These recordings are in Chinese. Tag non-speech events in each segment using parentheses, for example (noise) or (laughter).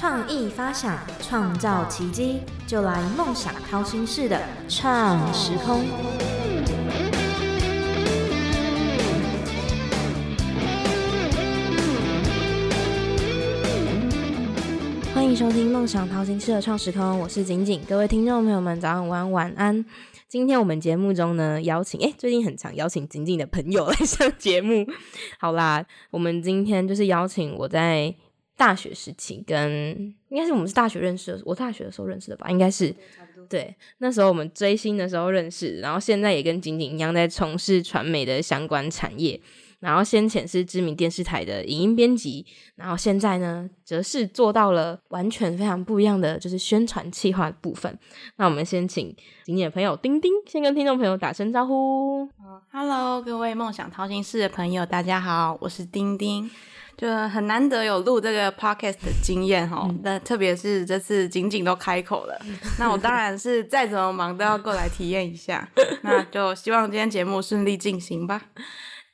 创意发想，创造奇迹，就来梦想掏心式的创时空。欢迎收听《梦想掏心式的创时空》，我是景景。各位听众朋友们，早上晚晚安。今天我们节目中呢，邀请哎，最近很常邀请景景的朋友来上节目。好啦，我们今天就是邀请我在大学时期跟应该是我们是大学认识的，我大学的时候认识的吧，应该是对。那时候我们追星的时候认识，然后现在也跟景景一样在从事传媒的相关产业。然后先前是知名电视台的影音编辑，然后现在呢，则是做到了完全非常不一样的，就是宣传企划部分。那我们先请景景的朋友丁丁，先跟听众朋友打声招呼。哈喽，各位梦想掏心事的朋友，大家好，我是丁丁。就很难得有录这个 podcast 的经验哈，那特别是这次仅仅都开口了，那我当然是再怎么忙都要过来体验一下。(laughs) 那就希望今天节目顺利进行吧。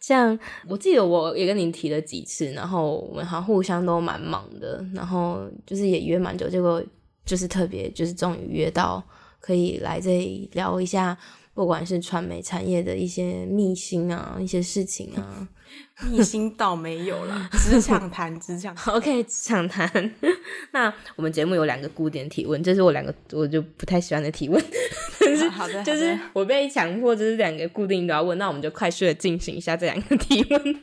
像我记得我也跟您提了几次，然后我们好像互相都蛮忙的，然后就是也约蛮久，结果就是特别就是终于约到可以来这里聊一下，不管是传媒产业的一些秘辛啊，一些事情啊。(laughs) 秘辛倒没有了，(laughs) 职场谈，职场。OK，职场谈。(laughs) 那我们节目有两个固点提问，这是我两个我就不太喜欢的提问。好的，就是我被强迫，就是两个固定都要问，那我们就快速的进行一下这两个提问。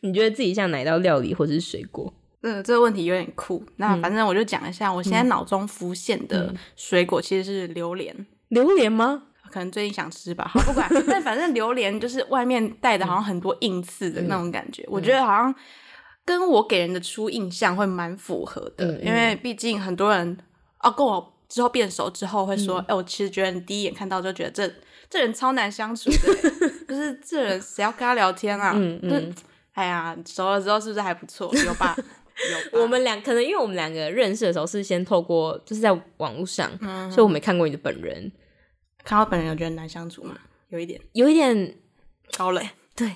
你觉得自己像哪道料理或者是水果？嗯，这个问题有点酷。那反正我就讲一下，我现在脑中浮现的水果其实是榴莲。榴莲吗？可能最近想吃吧，好不管，(laughs) 但反正榴莲就是外面带的好像很多硬刺的那种感觉，我觉得好像跟我给人的初印象会蛮符合的，因为毕竟很多人哦跟我之后变熟之后会说，哎，我其实觉得你第一眼看到就觉得这这人超难相处的，(laughs) 就是这人谁要跟他聊天啊？嗯嗯，哎呀，熟了之后是不是还不错？有吧？有。(laughs) 我们两可能因为我们两个认识的时候是先透过就是在网络上，所以我没看过你的本人。看到本人有觉得难相处吗？有一点，有一点高冷。对，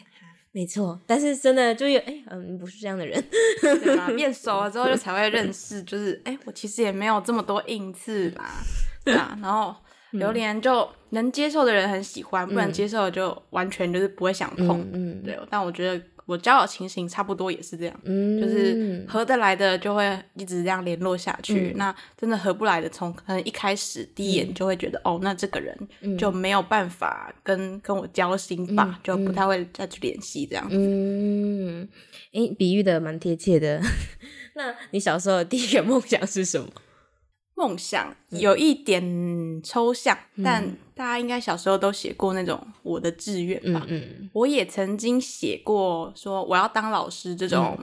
没错。但是真的就有，哎，嗯，不是这样的人。对吧？(laughs) 变熟了之后就才会认识，就是哎，我其实也没有这么多硬刺吧，对啊。然后榴莲就能接受的人很喜欢，不能接受就完全就是不会想碰。嗯，对。但我觉得。我交友情形差不多也是这样，就是合得来的就会一直这样联络下去。那真的合不来的，从可能一开始第一眼就会觉得，哦，那这个人就没有办法跟跟我交心吧，就不太会再去联系这样子。嗯，诶，比喻的蛮贴切的。(laughs) 那你小时候的第一个梦想是什么？梦想有一点抽象，但大家应该小时候都写过那种我的志愿吧。嗯我也曾经写过说我要当老师这种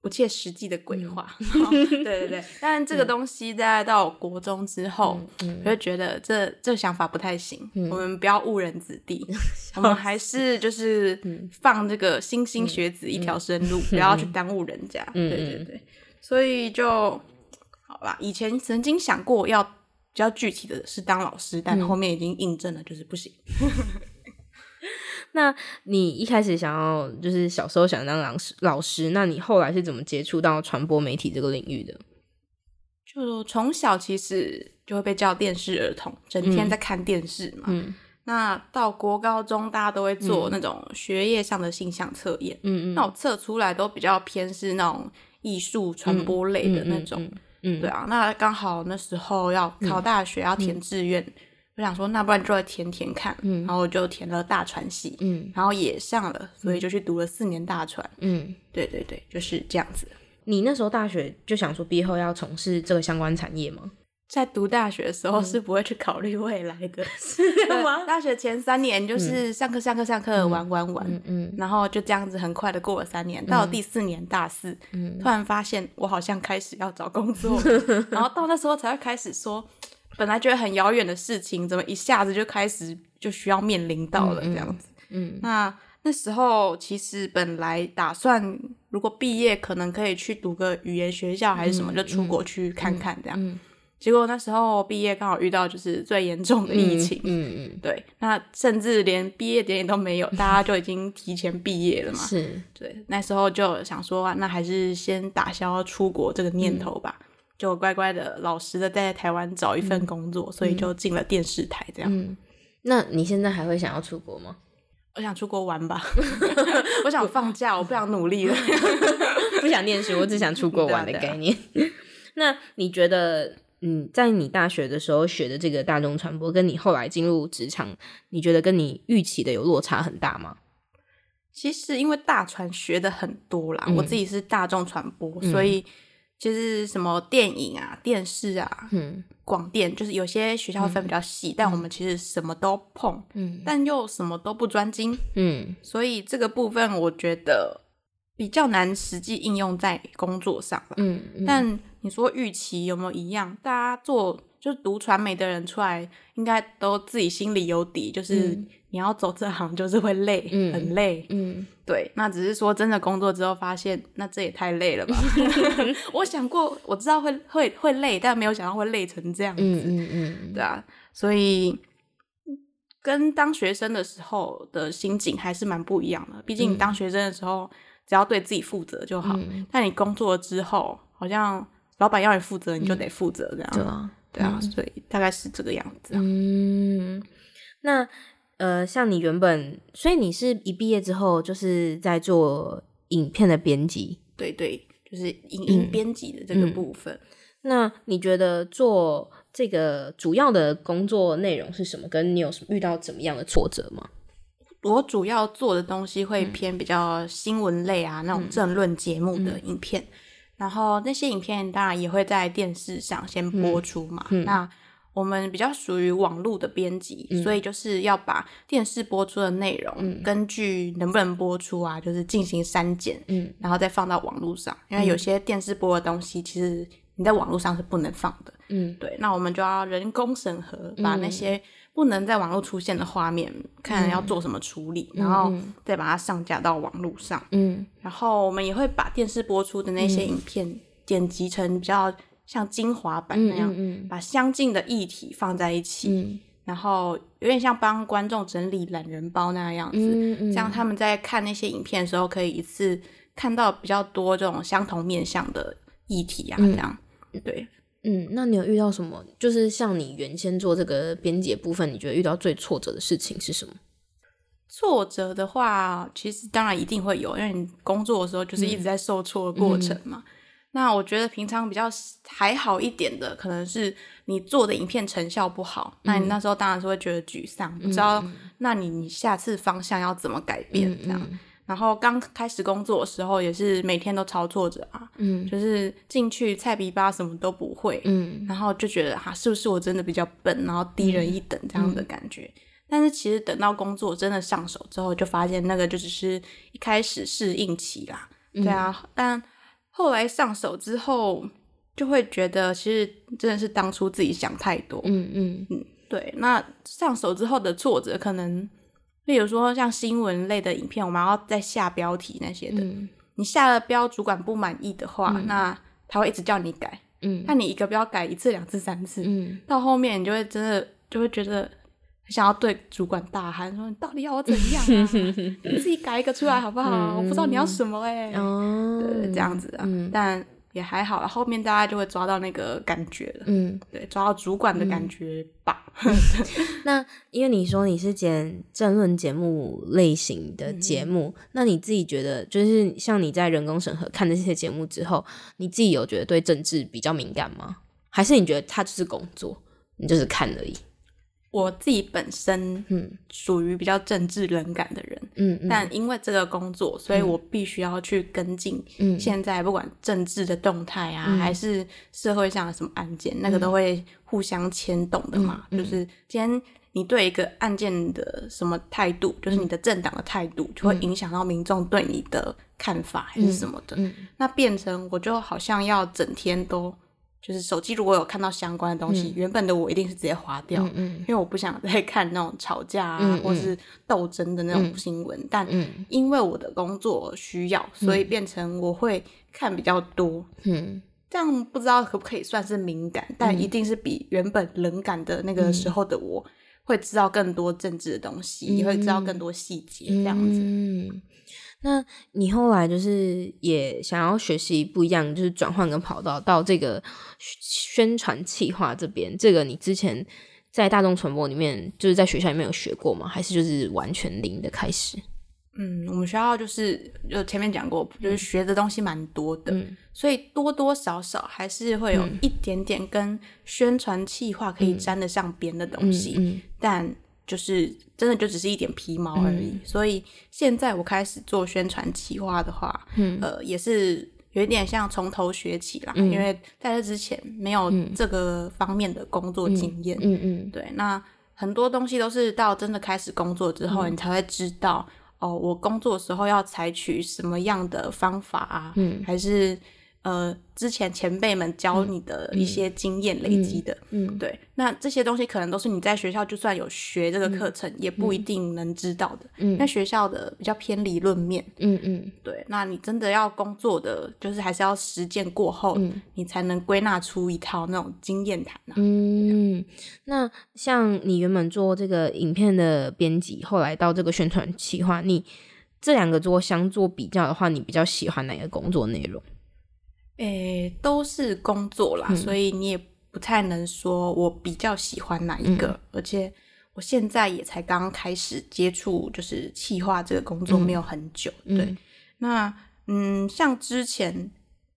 不切实际的鬼话。对对 (laughs) 对，(laughs) 但这个东西在到国中之后，我就觉得这这想法不太行。我们不要误人子弟，(laughs) 我们还是就是放这个莘莘学子一条生路，不要去耽误人家。对对对，所以就。以前曾经想过要比较具体的是当老师，但后面已经印证了，就是不行。(laughs) 那你一开始想要就是小时候想当老师，老师，那你后来是怎么接触到传播媒体这个领域的？就从小其实就会被叫电视儿童，整天在看电视嘛。嗯。那到国高中，大家都会做那种学业上的性向测验。嗯嗯。那我测出来都比较偏是那种艺术传播类的那种。嗯，对啊，那刚好那时候要考大学，要填志愿，我想说，那不然就来填填看，然后我就填了大传系，嗯，然后也上了，所以就去读了四年大传，嗯，对对对，就是这样子。你那时候大学就想说毕业后要从事这个相关产业吗？在读大学的时候是不会去考虑未来的，(laughs) 是吗？大学前三年就是上课上课上课玩玩玩，嗯，然后就这样子很快的过了三年，到了第四年大四，嗯，突然发现我好像开始要找工作，(laughs) 然后到那时候才会开始说，本来觉得很遥远的事情，怎么一下子就开始就需要面临到了这样子，嗯，那那时候其实本来打算如果毕业可能可以去读个语言学校还是什么，就出国去看看这样。结果那时候毕业刚好遇到就是最严重的疫情，嗯嗯，对，那甚至连毕业典礼都没有，大家就已经提前毕业了嘛。(laughs) 是，对，那时候就想说，那还是先打消出国这个念头吧。就乖乖的、老实的在台湾找一份工作，所以就进了电视台这样。那你现在还会想要出国吗？我想出国玩吧，(laughs) 我想放假，我不想努力了，(laughs) 不想念书，我只想出国玩的概念。那你觉得，嗯，在你大学的时候学的这个大众传播，跟你后来进入职场，你觉得跟你预期的有落差很大吗？其实因为大传学的很多啦，我自己是大众传播，所以其实什么电影啊、电视啊、嗯广电，就是有些学校分比较细，但我们其实什么都碰，嗯，但又什么都不专精，嗯，所以这个部分我觉得比较难实际应用在工作上嗯，但你说预期有没有一样？大家做就是读传媒的人出来，应该都自己心里有底，就是。你要走这行就是会累，很累。嗯，对，那只是说真的工作之后发现，那这也太累了吧？(laughs) 我想过，我知道会会会累，但没有想到会累成这样子。嗯嗯嗯，对啊，所以跟当学生的时候的心境还是蛮不一样的。毕竟你当学生的时候只要对自己负责就好，但你工作之后，好像老板要你负责，你就得负责这样。对啊，对啊，所以大概是这个样子。嗯，那。呃，像你原本，所以你是一毕业之后就是在做影片的编辑，对对，就是影音编辑的这个部分。那你觉得做这个主要的工作内容是什么？跟你有遇到怎么样的挫折吗？我主要做的东西会偏比较新闻类啊，那种政论节目的影片，然后那些影片当然也会在电视上先播出嘛。那我们比较属于网络的编辑，所以就是要把电视播出的内容，根据能不能播出啊，就是进行删减，嗯，然后再放到网络上。因为有些电视播的东西，其实你在网络上是不能放的，嗯，对。那我们就要人工审核，把那些不能在网络出现的画面，看要做什么处理，然后再把它上架到网络上，嗯。然后我们也会把电视播出的那些影片剪辑成比较。像精华版那样，把相近的议题放在一起，然后有点像帮观众整理懒人包那样子，这样他们在看那些影片的时候，可以一次看到比较多这种相同面向的议题啊，这样。对，嗯，那你有遇到什么？就是像你原先做这个编辑部分，你觉得遇到最挫折的事情是什么？挫折的话，其实当然一定会有，因为你工作的时候就是一直在受挫的过程嘛。那我觉得平常比较还好一点的，可能是你做的影片成效不好，那你那时候当然是会觉得沮丧，不知道那你你下次方向要怎么改变这样。然后刚开始工作的时候也是每天都操作着啊，嗯，就是进去菜比巴什么都不会，嗯，然后就觉得哈是不是我真的比较笨，然后低人一等这样的感觉。但是其实等到工作真的上手之后，就发现那个就只是一开始适应期啦，对啊，但。后来上手之后，就会觉得其实真的是当初自己想太多。嗯嗯嗯，对。那上手之后的挫折，可能例如说像新闻类的影片，我们要再下标题那些的。你下了标，主管不满意的话，那他会一直叫你改。嗯。那你一个标改一次、两次、三次，嗯，到后面你就会真的就会觉得想要对主管大喊说：“你到底要我怎样啊？(laughs) 你自己改一个出来好不好？我不知道你要什么哎。”对，这样子啊，但也还好了。后面大家就会抓到那个感觉了，嗯，对，抓到主管的感觉吧。(laughs) 那因为你说你是剪政论节目类型的节目，那你自己觉得，就是像你在人工审核看这些节目之后，你自己有觉得对政治比较敏感吗？还是你觉得它就是工作，你就是看而已？我自己本身嗯属于比较政治冷感的人，嗯，但因为这个工作，所以我必须要去跟进。嗯，现在不管政治的动态啊，还是社会上的什么案件，那个都会互相牵动的嘛。就是今天你对一个案件的什么态度，就是你的政党的态度，就会影响到民众对你的看法还是什么的。嗯，那变成我就好像要整天都。就是手机如果有看到相关的东西，原本的我一定是直接划掉，因为我不想再看那种吵架啊或是斗争的那种新闻。但因为我的工作需要，所以变成我会看比较多。嗯，这样不知道可不可以算是敏感，但一定是比原本冷感的那个时候的我会知道更多政治的东西，也会知道更多细节这样子。那你后来就是也想要学习不一样，就是转换跟跑道到这个宣传企划这边，这个你之前在大众传播里面，就是在学校里面有学过吗？还是就是完全零的开始？嗯，我们学校就是就前面讲过，就是学的东西蛮多的，所以多多少少还是会有一点点跟宣传企划可以沾得上边的东西，但。就是真的就只是一点皮毛而已，所以现在我开始做宣传企划的话，呃，也是有一点像从头学起啦，因为在这之前没有这个方面的工作经验。嗯嗯，对，那很多东西都是到真的开始工作之后，你才会知道哦，我工作的时候要采取什么样的方法啊，嗯。还是。呃，之前前辈们教你的一些经验累积的，嗯，对，那这些东西可能都是你在学校就算有学这个课程，也不一定能知道的，嗯，那学校的比较偏理论面，嗯嗯，对，那你真的要工作的，就是还是要实践过后，你才能归纳出一套那种经验谈啊。嗯，那像你原本做这个影片的编辑，后来到这个宣传企划，你这两个做相做比较的话，你比较喜欢哪个工作内容？诶，都是工作啦，所以你也不太能说我比较喜欢哪一个。而且我现在也才刚开始接触，就是企划这个工作没有很久。对，那嗯，像之前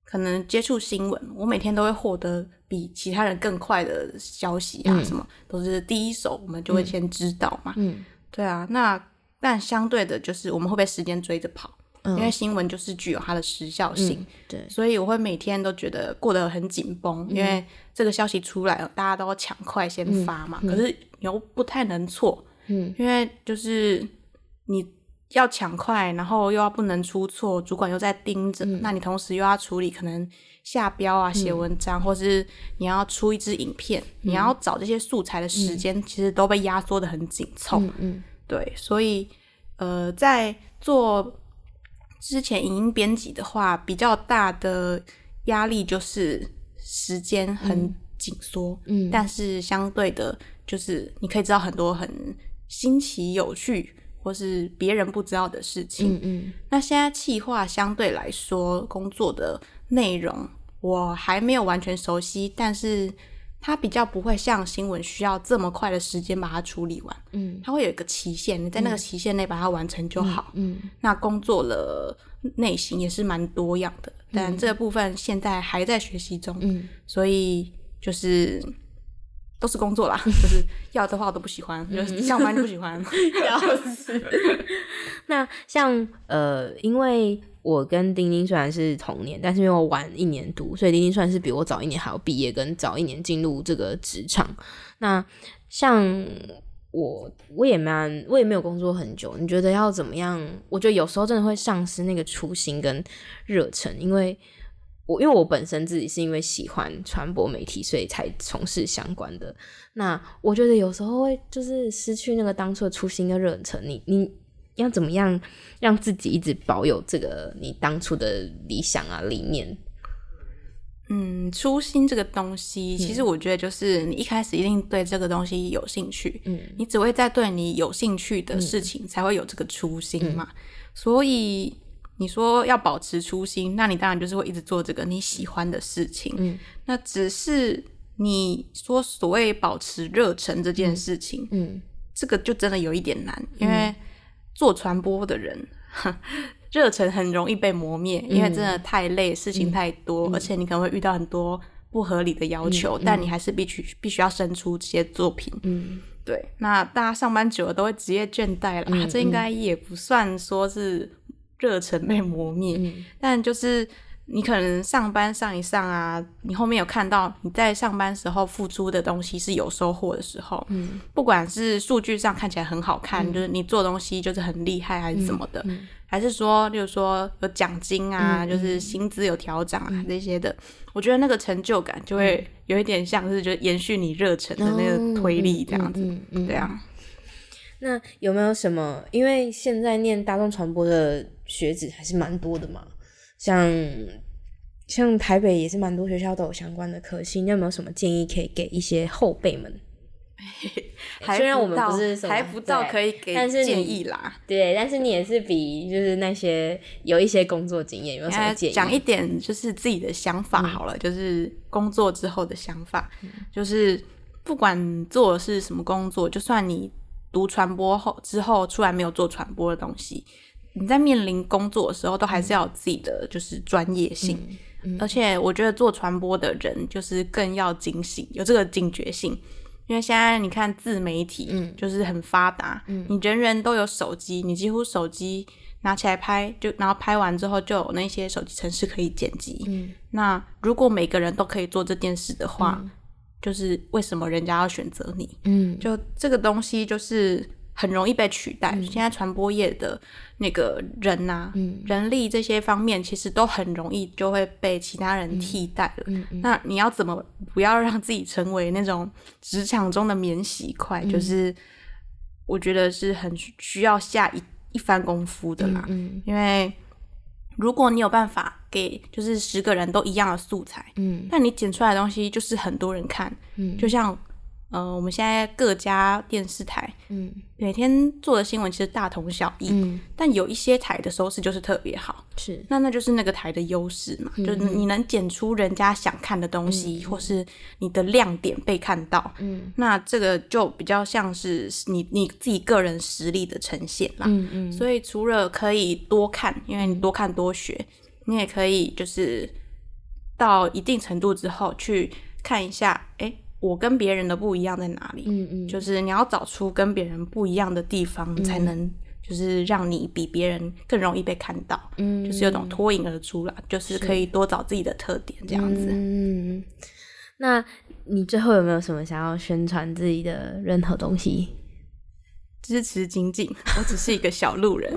可能接触新闻，我每天都会获得比其他人更快的消息啊，什么都是第一手，我们就会先知道嘛。嗯，对啊。那但相对的，就是我们会被时间追着跑。因为新闻就是具有它的时效性，对，所以我会每天都觉得过得很紧绷，因为这个消息出来了，大家都要抢快先发嘛。可是又不太能错，嗯，因为就是你要抢快，然后又要不能出错，主管又在盯着，那你同时又要处理可能下标啊、写文章，或是你要出一支影片，你要找这些素材的时间，其实都被压缩的很紧凑，嗯，对，所以呃，在做。之前影音编辑的话，比较大的压力就是时间很紧缩，嗯，但是相对的，就是你可以知道很多很新奇有趣或是别人不知道的事情，嗯嗯。那现在企划相对来说工作的内容，我还没有完全熟悉，但是。它比较不会像新闻需要这么快的时间把它处理完，嗯，它会有一个期限，你在那个期限内把它完成就好，嗯，那工作的类型也是蛮多样的，但这个部分现在还在学习中，嗯，所以就是都是工作啦，(laughs) 就是要的话我都不喜欢，(laughs) 就是上班就不喜欢，(laughs) 要死。那像呃，因为。我跟丁丁虽然是同年，但是因为我晚一年读，所以丁丁算是比我早一年还要毕业，跟早一年进入这个职场。那像我，我也蛮，我也没有工作很久。你觉得要怎么样？我觉得有时候真的会丧失那个初心跟热忱，因为我因为我本身自己是因为喜欢传播媒体，所以才从事相关的。那我觉得有时候会就是失去那个当初的初心跟热忱。你你。要怎么样让自己一直保有这个你当初的理想啊理念？嗯，初心这个东西，其实我觉得就是你一开始一定对这个东西有兴趣，嗯，你只会在对你有兴趣的事情才会有这个初心嘛。所以你说要保持初心，那你当然就是会一直做这个你喜欢的事情。嗯，那只是你说所谓保持热忱这件事情，嗯，这个就真的有一点难，因为。做传播的人，(laughs) 热忱很容易被磨灭，因为真的太累，事情太多，而且你可能会遇到很多不合理的要求，但你还是必须必须要生出这些作品。嗯，对。那大家上班久了都会职业倦怠了，这应该也不算说是热忱被磨灭，但就是。你可能上班上一上啊，你后面有看到你在上班时候付出的东西是有收获的时候，嗯，不管是数据上看起来很好看，就是你做东西就是很厉害还是什么的，还是说，就是说有奖金啊，就是薪资有调整啊这些的，我觉得那个成就感就会有一点像是就延续你热忱的那个推力这样子，对啊。那有没有什么？因为现在念大众传播的学子还是蛮多的嘛。像像台北也是蛮多学校都有相关的科系，你有没有什么建议可以给一些后辈们？(laughs) 虽然我们不是还不到可以给建议啦，对，但是你也是比就是那些有一些工作经验，有什么建议？讲一点就是自己的想法好了，就是工作之后的想法，就是不管做的是什么工作，就算你读传播后之后出来没有做传播的东西，你在面临工作的时候，都还是要有自己的就是专业性，而且我觉得做传播的人就是更要警醒，有这个警觉性。因为现在你看自媒体，嗯，就是很发达，嗯，你人人都有手机，你几乎手机拿起来拍，就然后拍完之后就有那些手机程式可以剪辑，嗯，那如果每个人都可以做这件事的话，就是为什么人家要选择你？嗯，就这个东西就是。很容易被取代。现在传播业的那个人呐，人力这些方面，其实都很容易就会被其他人替代了。那你要怎么不要让自己成为那种职场中的免洗块？就是我觉得是很需要下一一番功夫的啦。因为如果你有办法给就是十个人都一样的素材，嗯，那你剪出来的东西就是很多人看，嗯，就像。呃，我们现在各家电视台，嗯，每天做的新闻其实大同小异，嗯，但有一些台的收视就是特别好，是，那那就是那个台的优势嘛，就是你能剪出人家想看的东西，或是你的亮点被看到，嗯，那这个就比较像是你你自己个人实力的呈现啦，嗯嗯，所以除了可以多看，因为你多看多学，你也可以就是到一定程度之后去看一下，哎。我跟别人的不一样在哪里？嗯嗯，就是你要找出跟别人不一样的地方，才能就是让你比别人更容易被看到。嗯，就是有种脱颖而出啦，就是可以多找自己的特点这样子。嗯，那你最后有没有什么想要宣传自己的任何东西？支持精进，我只是一个小路人。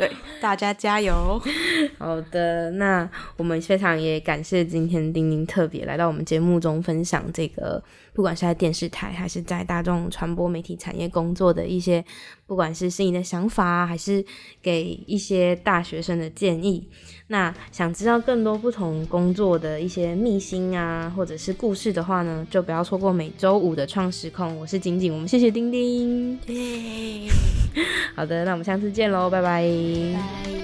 对，大家加油！(laughs) 好的，那我们非常也感谢今天丁丁特别来到我们节目中分享这个，不管是在电视台还是在大众传播媒体产业工作的一些，不管是心仪的想法，还是给一些大学生的建议。那想知道更多不同工作的一些秘辛啊，或者是故事的话呢，就不要错过每周五的创时空。我是景景，我们谢谢丁丁。(laughs) 好的，那我们下次见喽，拜拜。